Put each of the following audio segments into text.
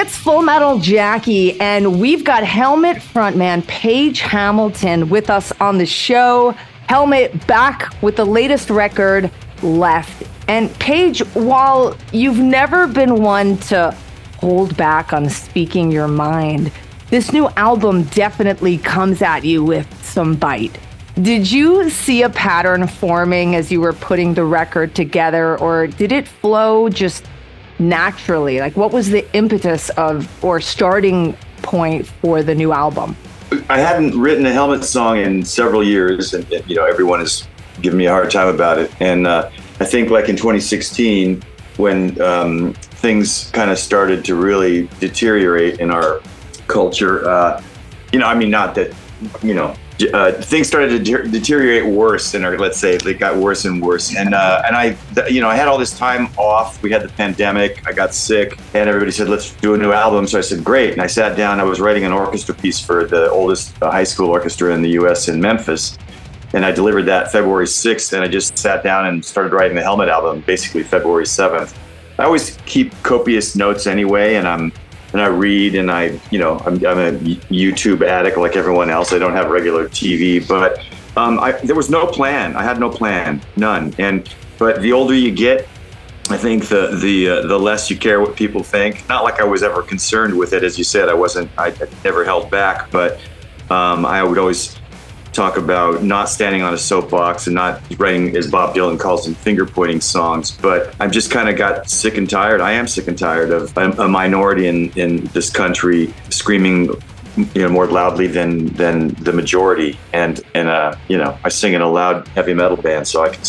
It's Full Metal Jackie, and we've got Helmet frontman Page Hamilton with us on the show. Helmet back with the latest record, Left. And Page, while you've never been one to hold back on speaking your mind, this new album definitely comes at you with some bite. Did you see a pattern forming as you were putting the record together, or did it flow just naturally? Like, what was the impetus of or starting point for the new album? I hadn't written a Helmet song in several years, and, you know everyone has given me a hard time about it. And uh, I think, like in 2016, when um, things kind of started to really deteriorate in our culture, uh, you know, I mean, not that you know uh, things started to de- deteriorate worse and let's say it got worse and worse. And uh, and I th- you know I had all this time off. We had the pandemic. I got sick. And everybody said let's do a new album. So I said great. And I sat down. I was writing an orchestra piece for the oldest uh, high school orchestra in the US in Memphis. And I delivered that February 6th and I just sat down and started writing the Helmet album basically February 7th I always keep copious notes anyway. And I'm and I read and I, you know, I'm, I'm a YouTube addict like everyone else. I don't have regular TV, but um, I, there was no plan. I had no plan, none. And but the older you get, I think the the uh, the less you care what people think. Not like I was ever concerned with it, as you said. I wasn't. I, I never held back, but um, I would always talk about not standing on a soapbox and not writing, as Bob Dylan calls them, finger pointing songs. But I've just kind of got sick and tired. I am sick and tired of a, minority in, in this country screaming you know more loudly than than the majority and and uh you know i sing in a loud heavy metal band so i can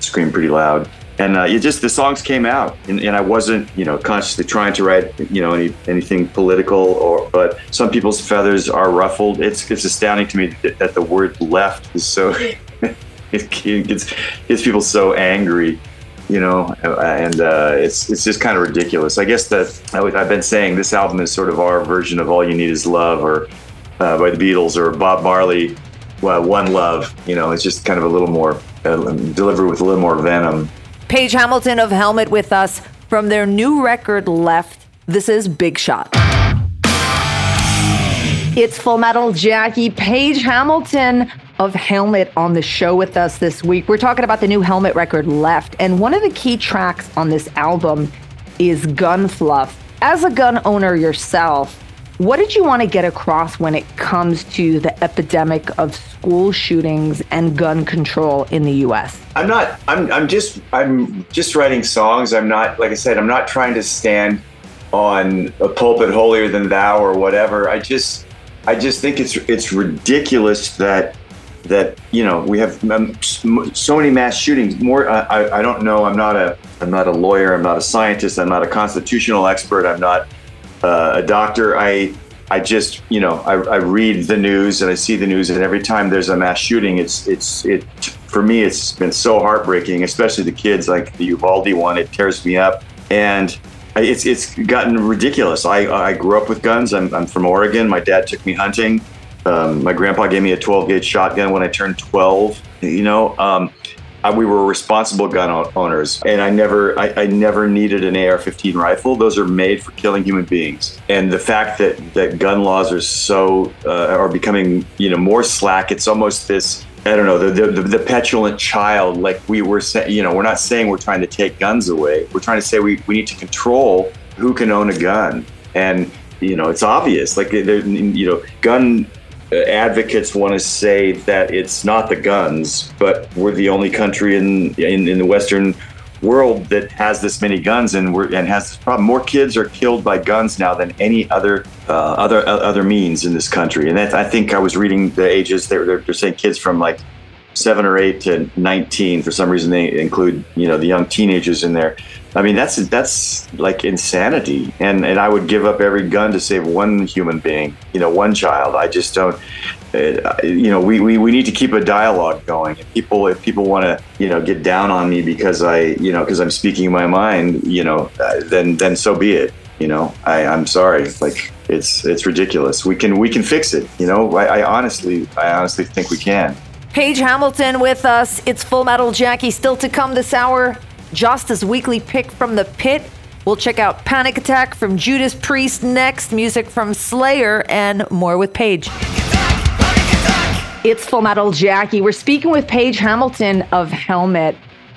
scream pretty loud and uh, it just the songs came out and, and, i wasn't you know consciously trying to write you know any, anything political or but some people's feathers are ruffled. It's it's astounding to me that, the word left is so it gets gets people so angry you know and uh, it's it's just kind of ridiculous. I guess that i've been saying this album is sort of our version of all you need is love or uh, by the beatles or bob marley well, one love you know it's just kind of a little more uh, delivered with a little more venom Page Hamilton of Helmet with us from their new record Left. This is Big Shot. It's Full Metal Jackie Page Hamilton of Helmet on the show with us this week. We're talking about the new Helmet record Left, and one of the key tracks on this album is Gun Fluff. As a gun owner yourself, what did you want to get across when it comes to the epidemic of school shootings and gun control in the US? I'm not I'm I'm just I'm just writing songs. I'm not like I said, I'm not trying to stand on a pulpit holier than thou or whatever. I just I just think it's it's ridiculous that that you know we have um, so many mass shootings. More, I, I don't know. I'm not a I'm not a lawyer. I'm not a scientist. I'm not a constitutional expert. I'm not uh, a doctor. I I just you know I, I read the news and I see the news and every time there's a mass shooting, it's it's it for me it's been so heartbreaking, especially the kids like the Uvalde one. It tears me up and. It's it's gotten ridiculous. I I grew up with guns. I'm I'm from Oregon. My dad took me hunting. Um, my grandpa gave me a 12 gauge shotgun when I turned 12. You know, um, we were responsible gun owners and i never I, I, never needed an ar-15 rifle. Those are made for killing human beings. And the fact that that gun laws are so uh, are becoming you know more slack it's almost this i don't know the, the, the petulant child like we were saying you know we're not saying we're trying to take guns away. We're trying to say we, we need to control who can own a gun. And you know it's obvious like you know gun advocates want to say that it's not the guns, but we're the only country in in, in the Western world that has this many guns and and has this problem. More kids are killed by guns now than any other uh, other uh, other means in this country. And that, I think I was reading the ages. They're, they're saying kids from like seven or eight to 19. For some reason, they include you know the young teenagers in there. I mean, that's that's like insanity. And and I would give up every gun to save one human being, you know, one child. I just don't. Uh, you know, we, we, we need to keep a dialogue going. If people if people want to you know get down on me because I you know because I'm speaking my mind, you know, uh, then then so be it. You know, I I'm sorry. Like it's it's ridiculous. We can we can fix it. You know, I, I honestly I honestly think we can. Page Hamilton with us. It's Full Metal Jackie still to come this hour. Jasta's weekly pick from the pit. We'll check out Panic Attack from Judas Priest next, music from Slayer, and more with Page. It's Full Metal Jackie. We're speaking with Page Hamilton of Helmet.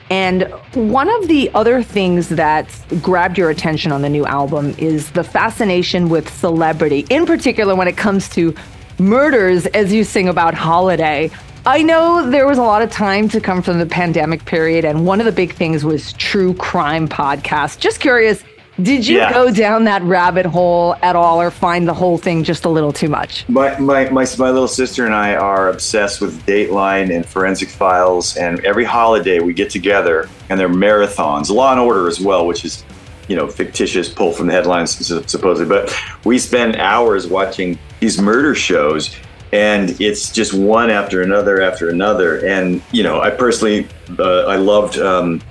And one of the other things that grabbed your attention on the new album is the fascination with celebrity, in particular when it comes to murders, as you sing about Holiday. I know there was a lot of time to come from the pandemic period, and one of the big things was true crime podcasts. Just curious, did you yeah. go down that rabbit hole at all or find the whole thing just a little too much? My, my, my, my little sister and I are obsessed with Dateline and Forensic Files. And every holiday we get together and they're marathons, Law and Order as well, which is, you know, fictitious, pulled from the headlines supposedly. But we spend hours watching these murder shows and it's just one after another after another. And, you know, I personally, uh, I loved, um,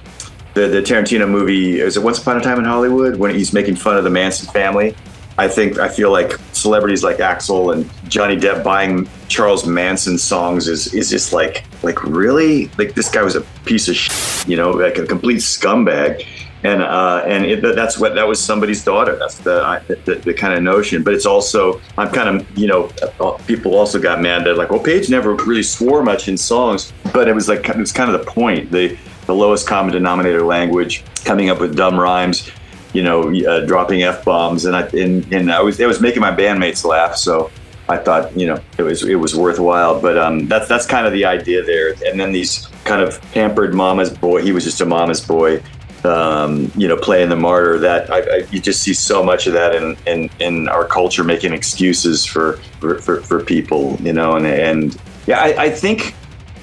the, the Tarantino movie is it Once Upon a Time in Hollywood when he's making fun of the Manson family. I think I feel like celebrities like Axl and Johnny Depp buying Charles Manson songs is is just like like really like this guy was a piece of shit, you know like a complete scumbag and uh, and it, that's what that was somebody's daughter that's the, the, the kind of notion but it's also I'm kind of you know uh, people also got mad that like well Page never really swore much in songs but it was like it was kind of the point the the lowest common denominator language, coming up with dumb rhymes, you know, uh, dropping f bombs, and I and, and I was it was making my bandmates laugh. So I thought, you know, it was it was worthwhile. But um, that's that's kind of the idea there. And then these kind of pampered mama's boy. He was just a mama's boy. Um, you know, playing the martyr. That I, I, you just see so much of that in, in, in our culture, making excuses for for, for, for people. You know, and and yeah, I, I think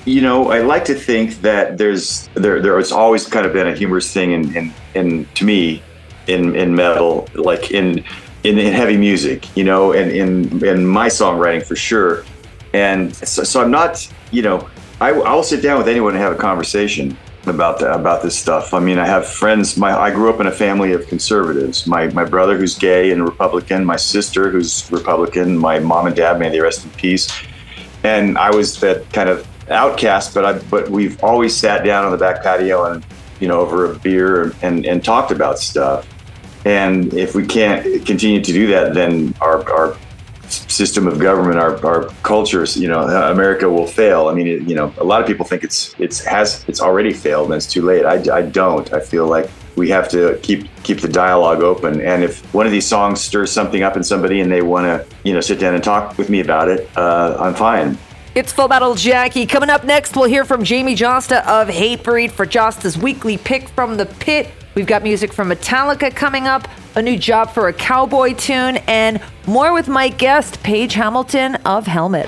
you know, I like to think that there's there there always kind of been a humorous thing in in, in to me in in metal, like in in, in heavy music, you know, and in in my songwriting for sure. And so, so I'm not, you know, I, I'll sit down with anyone and have a conversation about that about this stuff. I mean, I have friends. My I grew up in a family of conservatives. My my brother who's gay and Republican. My sister who's Republican. My mom and dad, may they rest in peace. And I was that kind of outcast, but I but we've always sat down on the back patio and you know over a beer and and talked about stuff. And if we can't continue to do that, then our our system of government, our, our cultures, you know, America will fail. I mean, it, you know, a lot of people think it's it's has it's already failed and it's too late. I, I don't. I feel like we have to keep keep the dialogue open. And if one of these songs stirs something up in somebody and they want to, you know, sit down and talk with me about it, uh, I'm fine. It's Full Metal Jackie. Coming up next, we'll hear from Jamie Jasta of Hatebreed for Jasta's weekly pick from the pit. We've got music from Metallica coming up, a new job for a cowboy tune, and more with my guest, Page Hamilton of Helmet.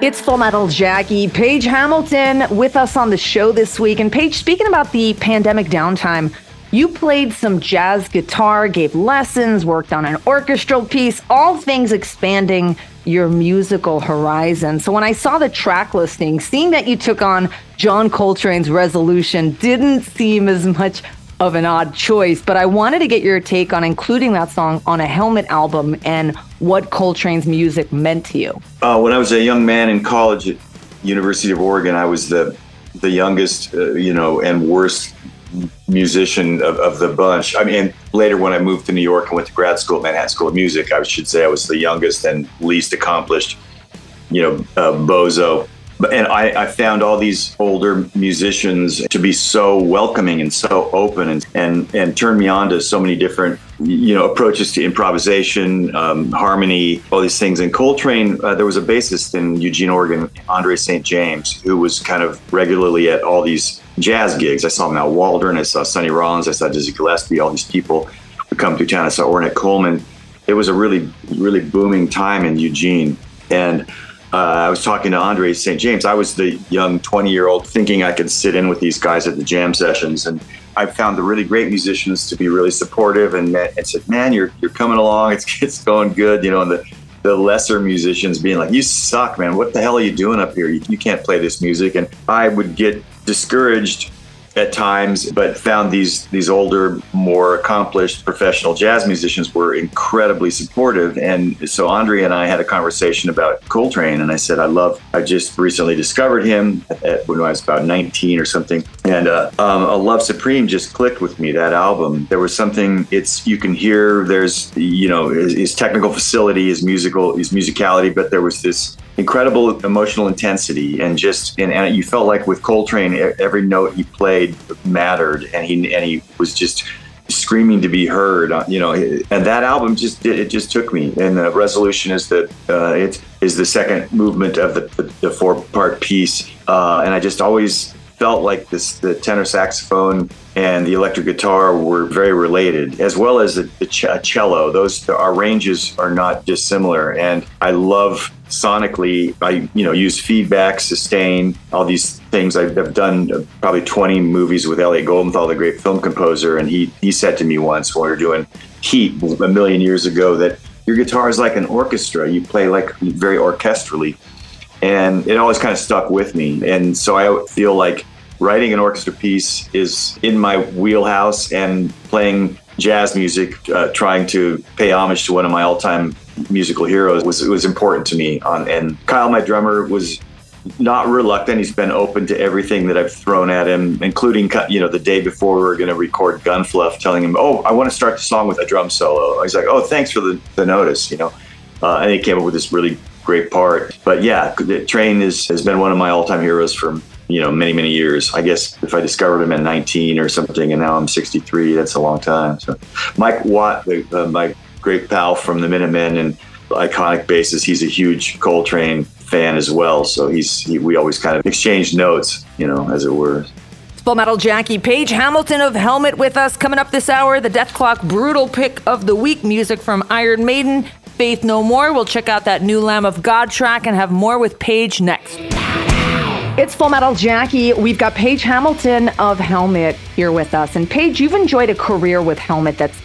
It's Full Metal Jackie. Page Hamilton with us on the show this week. And Paige, speaking about the pandemic downtime, you played some jazz guitar, gave lessons, worked on an orchestral piece, all things expanding your musical horizon. So when I saw the track listing, seeing that you took on John Coltrane's Resolution didn't seem as much of an odd choice, but I wanted to get your take on including that song on a Helmet album and what Coltrane's music meant to you. Uh, when I was a young man in college at University of Oregon, I was the the youngest, uh, you know, and worst musician of, of the bunch. I mean, later when I moved to New York and went to grad school at Manhattan School of Music, I should say I was the youngest and least accomplished, you know, uh, bozo and I, I, found all these older musicians to be so welcoming and so open and and, and turned me on to so many different you know approaches to improvisation um, harmony all these things. And coltrane uh, there was a bassist in eugene oregon andre st james who was kind of regularly at all these jazz gigs. I saw Mal waldron i saw sonny rollins i saw dizzy gillespie all these people who come through town. I saw ornette coleman. It was a really really booming time in eugene. And uh, I was talking to Andre St. James. I was the young 20 year old thinking I could sit in with these guys at the jam sessions. And I found the really great musicians to be really supportive and, and said, man, you're, you're coming along. It's, it's going good. You know, and the, the lesser musicians being like, you suck, man. What the hell are you doing up here? You, you can't play this music. And I would get discouraged at times, but found these these older, more accomplished professional jazz musicians were incredibly supportive. And so Andre and I had a conversation about Coltrane, and I said I love. I just recently discovered him at, when I was about 19 or something, and uh, um, a Love Supreme just clicked with me. That album, there was something. It's you can hear. There's you know his, his technical facility, his musical, his musicality, but there was this incredible emotional intensity and just and, and you felt like with Coltrane every note he played mattered and he and he was just screaming to be heard uh, you know and that album just it just took me. And the resolution is that uh, it is the second movement of the, the, the four part piece uh, and I just always felt like this the tenor saxophone and the electric guitar were very related, as well as the, the ch- cello. Those our ranges are not dissimilar, and I love sonically. I you know use feedback, sustain, all these things. I've done uh, probably 20 movies with Elliot Goldenthal, the great film composer, and he he said to me once when we were doing Heat a million years ago that your guitar is like an orchestra. You play like very orchestrally. And it always kind of stuck with me. And so I feel like writing an orchestra piece is in my wheelhouse and playing jazz music, uh, trying to pay homage to one of my all-time musical heroes was was important to me. On and Kyle, my drummer, was not reluctant. He's been open to everything that I've thrown at him, including you know the day before we were going to record Gunfluff, telling him, "Oh, I want to start the song with a drum solo." He's like, "Oh, thanks for the, the notice," you know, uh, and he came up with this really great part. But yeah, the Train is, has been one of my all-time heroes for you know many many years. I guess if I discovered him at 19 or something, and now I'm 63, that's a long time. So Mike Watt, the, uh, my great pal from the Minutemen and iconic bassist, he's a huge Coltrane fan as well. So he's he, we always kind of exchange notes, you know, as it were. Full Metal Jackie Page Hamilton of Helmet with us coming up this hour. The Death Clock Brutal pick of the week, music from Iron Maiden, Faith No More. We'll check out that new Lamb of God track and have more with Page next. It's Full Metal Jackie. We've got Page Hamilton of Helmet here with us. And Page, you've enjoyed a career with Helmet that's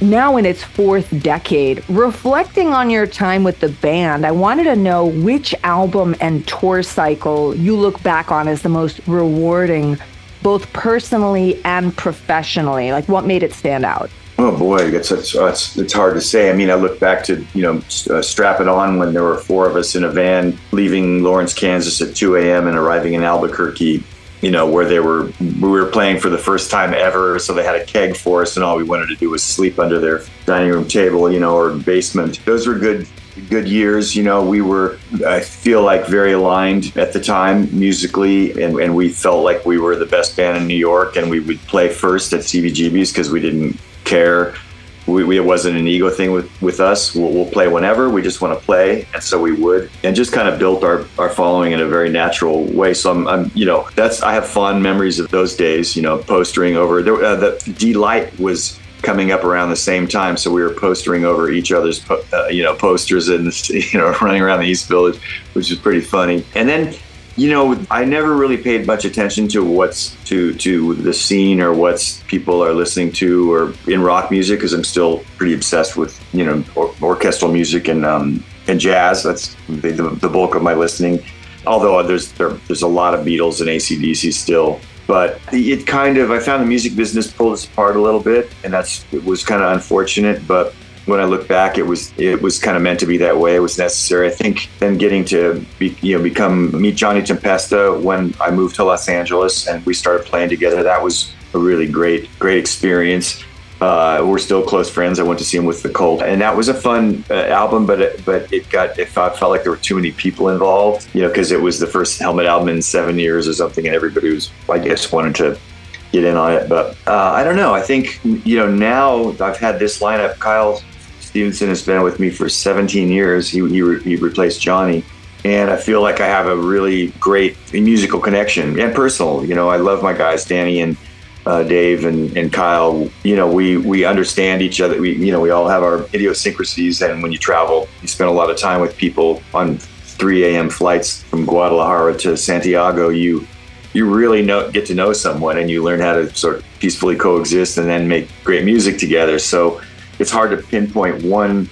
now in its fourth decade. Reflecting on your time with the band, I wanted to know which album and tour cycle you look back on as the most rewarding, both personally and professionally. Like, what made it stand out? Oh boy, it's, it's, it's hard to say. I mean, I look back to you know uh, strap it on when there were four of us in a van leaving Lawrence, Kansas at 2 a.m. and arriving in Albuquerque. You know where they were we were playing for the first time ever, so they had a keg for us, and all we wanted to do was sleep under their dining room table, you know, or basement. Those were good good years. You know, we were, I feel like, very aligned at the time musically, and, and we felt like we were the best band in New York, and we would play first at CBGB's because we didn't care. We, we, it wasn't an ego thing with, with us. We'll, we'll, play whenever. We just want to play, and so we would, and just kind of built our, our following in a very natural way. So I'm, I'm you know, that's I have fond memories of those days. You know, postering over. There, uh, the Deee-Lite was coming up around the same time, so we were postering over each other's, uh, you know, posters and you know, running around the East Village, which was pretty funny. And then you know, I never really paid much attention to what's to to the scene or what's people are listening to or in rock music because I'm still pretty obsessed with you know or, orchestral music and um, and jazz. That's the, the, bulk of my listening. Although there's there, there's a lot of Beatles and ACDC still, but it kind of I found the music business pulled us apart a little bit, and that's it was kind of unfortunate. But when I look back, it was it was kind of meant to be that way. It was necessary. I think then getting to be, you know become meet Johnny Tempesta when I moved to Los Angeles and we started playing together. That was a really great great experience. Uh, we're still close friends. I went to see him with the Cult, and that was a fun uh, album. But it, but it got it felt, felt like there were too many people involved. You know, because it was the first Helmet album in seven years or something, and everybody was I guess wanted to get in on it. But uh, I don't know. I think you know now I've had this lineup. Kyle Stevenson has been with me for 17 years. He, he, re, he, replaced Johnny. And I feel like I have a really great musical connection and personal. You know, I love my guys, Danny and uh, Dave and, and Kyle. You know, we, we understand each other. We, you know, we all have our idiosyncrasies. And when you travel, you spend a lot of time with people on 3 a.m. flights from Guadalajara to Santiago. You, you really know, get to know someone and you learn how to sort of peacefully coexist and then make great music together. So, it's hard to pinpoint one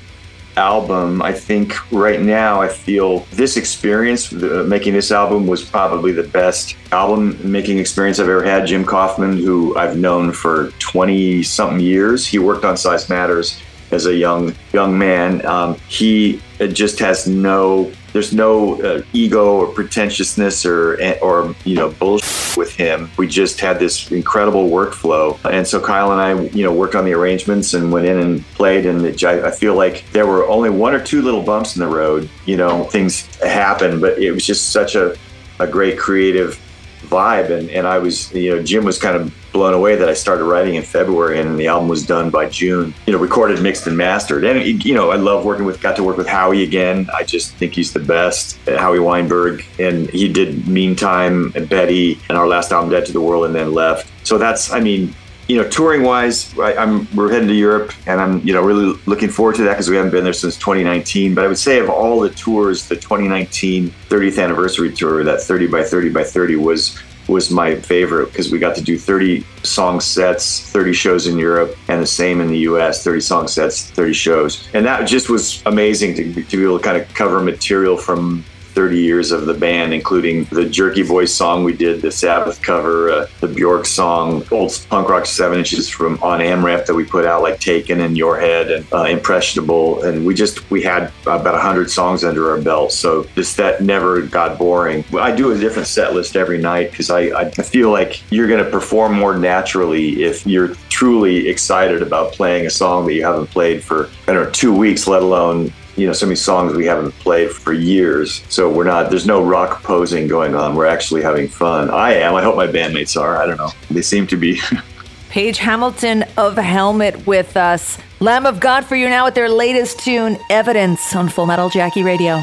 album, I think right now I feel this experience, the, making this album, was probably the best album making experience I've ever had. Jim Kaufman, who I've known for 20 something years, he worked on Size Matters as a young young man. Um, he just has no there's no uh, ego or pretentiousness or or you know bullshit with him. We just had this incredible workflow, and so Kyle and I, you know, worked on the arrangements and went in and played. And it, I feel like there were only one or two little bumps in the road. You know, things happen, but it was just such a a great creative vibe and, and I was you know Jim was kind of blown away that I started writing in February and the album was done by June. You know recorded mixed and mastered. And you know I love working with got to work with Howie again. I just think he's the best Howie Weinberg. And he did Meantime and Betty and our last album Dead to the World and then left. So that's I mean you know, touring wise, I, am we're heading to Europe, and I'm you know really looking forward to that because we haven't been there since 2019. But I would say of all the tours, the 2019 30th anniversary tour, that 30 by 30 by 30 was was my favorite because we got to do 30 song sets, 30 shows in Europe, and the same in the US 30 song sets, 30 shows. And that just was amazing to, to be able to kind of cover material from 30 years of the band, including the Jerky Boys song we did, the Sabbath cover, uh, the Bjork song, old punk rock seven inches from on AmRep that we put out, like Taken and Your Head and uh, Impressionable. And we just, we had about 100 songs under our belt. So this, that never got boring. I do a different set list every night because I, I feel like you're going to perform more naturally if you're truly excited about playing a song that you haven't played for, I don't know, two weeks, let alone you know so many songs we haven't played for years. So we're not there's no rock posing going on. We're actually having fun. I am. I hope my bandmates are. I don't know. They seem to be. Page hamilton of helmet with us. Lamb of god for you now with their latest tune evidence on full metal jackie radio.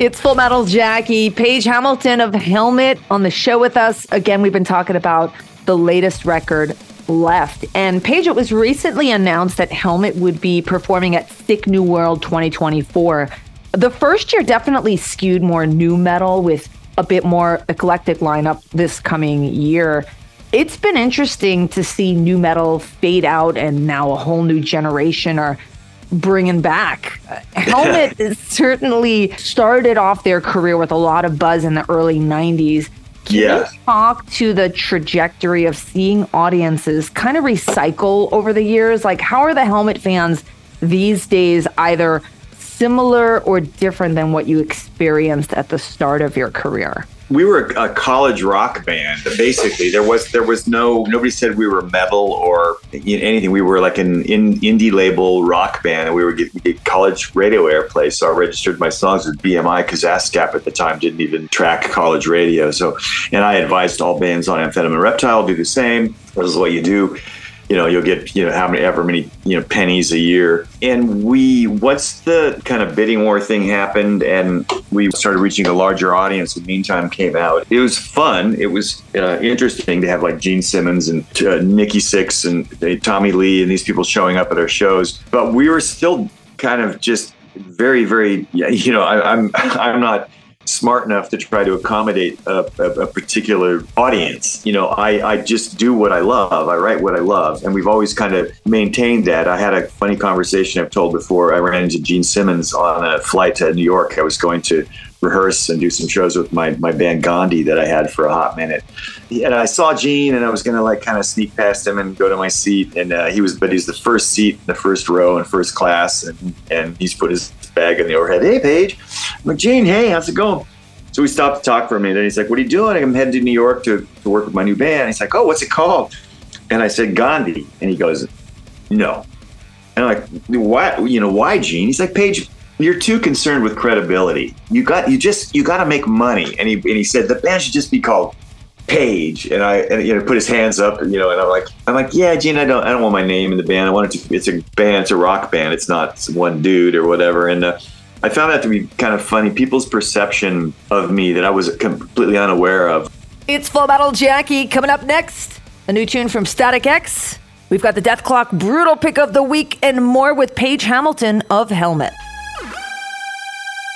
It's Full Metal Jackie, Page Hamilton of Helmet on the show with us. Again, we've been talking about the latest record, left. And Page, it was recently announced that Helmet would be performing at Sick New World 2024. The first year definitely skewed more new metal with a bit more eclectic lineup this coming year. It's been interesting to see new metal fade out and now a whole new generation are bringing back. Helmet certainly started off their career with a lot of buzz in the early 90s can yeah. you talk to the trajectory of seeing audiences kind of recycle over the years? Like, how are the helmet fans these days either similar or different than what you experienced at the start of your career? We were a college rock band. Basically, there was there was no nobody said we were metal or anything. We were like an in, indie label rock band, and we were getting get college radio airplay. So I registered my songs with BMI because ASCAP at the time didn't even track college radio. So, and I advised all bands on Amphetamine Reptile do the same. This is what you do you know you'll get you know how many ever many you know pennies a year. And we once the kind of bidding war thing happened and we started reaching a larger audience the meantime came out. It was fun. It was uh, interesting to have like gene simmons and uh, nikki sixx and uh, tommy lee and these people showing up at our shows. But we were still kind of just very very you know I, i'm i'm not smart enough to try to accommodate a, a, a, particular audience. You know, I, I just do what I love. I write what I love. And we've always kind of maintained that. I had a funny conversation I've told before. I ran into Gene Simmons on a flight to New York. I was going to rehearse and do some shows with my, my band Gandhi that I had for a hot minute. And I saw Gene and I was going to like kind of sneak past him and go to my seat. And uh, he was, but he's the first seat in the first row in first class. And, and he's put his bag in the overhead. Hey, Page. I'm like, Gene, hey, how's it going? So we stopped to talk for a minute. And he's like, what are you doing? I'm heading to New York to, to work with my new band. He's like, oh, what's it called? And I said, Gandhi. And he goes, no. And I'm like, why, you know, why, Gene? He's like, Page, you're too concerned with credibility. You got you just you got to make money. And he and he said the band should just be called Page. And I and you know put his hands up. And, you know, and I'm like I'm like yeah, Gene. I don't I don't want my name in the band. I want it to. It's a band. It's a rock band. It's not one dude or whatever. And uh, I found that to be kind of funny. People's perception of me that I was completely unaware of. It's Full Metal Jackie coming up next. A new tune from Static X. We've got the Death Clock Brutal Pick of the Week and more with Page Hamilton of Helmet.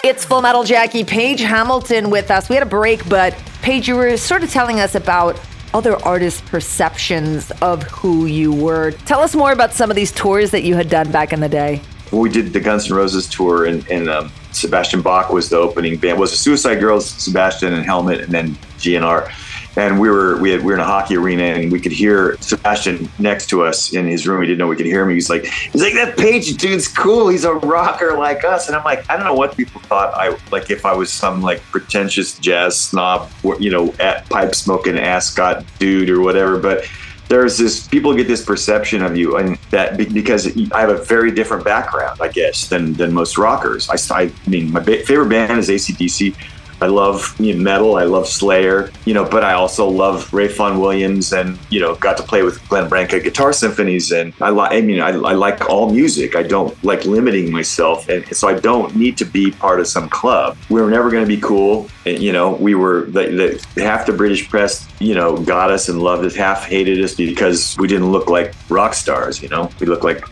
It's Full Metal Jackie, Page Hamilton with us. We had a break, but Page, you were sort of telling us about other artists' perceptions of who you were. Tell us more about some of these tours that you had done back in the day. we did the Guns N' Roses tour, and, and um, Sebastian Bach was the opening band. Was the Suicide Girls, Sebastian and Helmet, and then GNR and we were we had we were in a hockey arena and we could hear Sebastian next to us in his room. We didn't know we could hear him. He was like, he's like that Page dude's cool. He's a rocker like us. And I'm like, I don't know what people thought I like if I was some like pretentious jazz snob, you know, at pipe smoking ascot dude or whatever. But there's this people get this perception of you and that because I have a very different background, I guess, than than most rockers. I, I mean, my favorite band is ACDC. I love you know, metal. I love Slayer, you know, but I also love Ralph Vaughan Williams and, you know, got to play with Glenn Branca guitar symphonies. And I like, I mean, I, I, like all music. I don't like limiting myself. And so I don't need to be part of some club. We were never going to be cool. And, you know, we were the, the, half the British press, you know, got us and loved us, half hated us because we didn't look like rock stars, you know, we looked like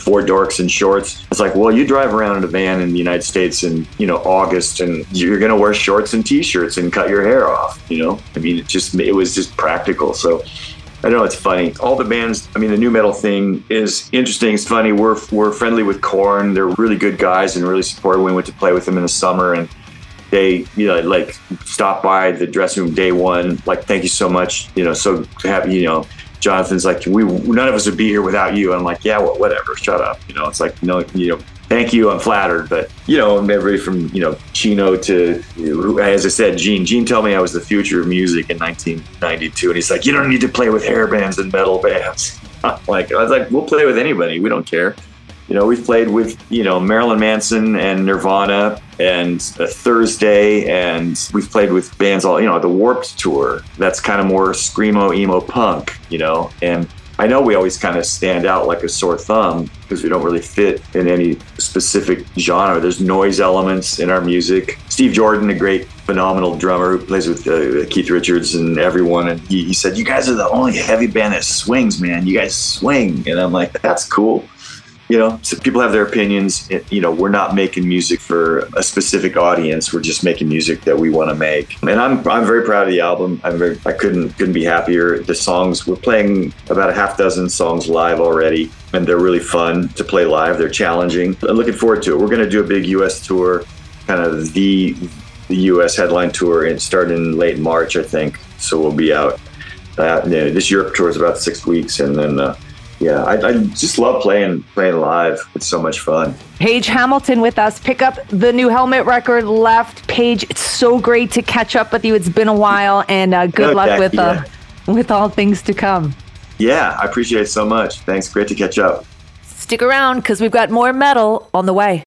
four dorks in shorts. It's like, well, you drive around in a van in the United States in, you know, August and you're going to wear shorts and t-shirts and cut your hair off, you know? I mean, it just, it was just practical. So I don't know. It's funny. All the bands. I mean, the new metal thing is interesting. It's funny. We're we're friendly with Korn. They're really good guys and really supportive. We went to play with them in the summer, and they, you know, like stopped by the dressing room day one. Like, thank you so much. You know, so happy. You know, Jonathan's like, we none of us would be here without you. And I'm like, yeah, well, whatever, shut up. You know, it's like, no, you know, thank you, I'm flattered. But you know, everybody from you know Chino to, as I said, Gene. Gene told me I was the future of music in 1992, and he's like, you don't need to play with hair bands and metal bands. like I was like, we'll play with anybody. We don't care. You know, we've played with, you know, Marilyn Manson and Nirvana and Thursday, and we've played with bands all, you know, the Warped Tour. That's kind of more screamo, emo punk, you know, and I know we always kind of stand out like a sore thumb because we don't really fit in any specific genre. There's noise elements in our music. Steve Jordan, a great, phenomenal drummer who plays with uh, Keith Richards and everyone, and he, he said, "You guys are the only heavy band that swings, man. You guys swing." And I'm like, "That's cool." You know so people have their opinions. You know we're not making music for a specific audience. We're just making music that we want to make. And i'm i'm very proud of the album. I'm very i couldn't couldn't be happier. The songs we're playing about a half dozen songs live already and they're really fun to play live. They're challenging. I'm looking forward to it. We're going to do a big us tour kind of the the us headline tour and start in late march i think. So we'll be out uh, this europe tour is about six weeks and then uh, yeah, I, I, just love playing playing live. It's so much fun. Page Hamilton with us. Pick up the new Helmet record. Left Page. It's so great to catch up with you. It's been a while, and uh, good luck with uh, with all things to come. Yeah, I appreciate it so much. Thanks. Great to catch up. Stick around because we've got more metal on the way.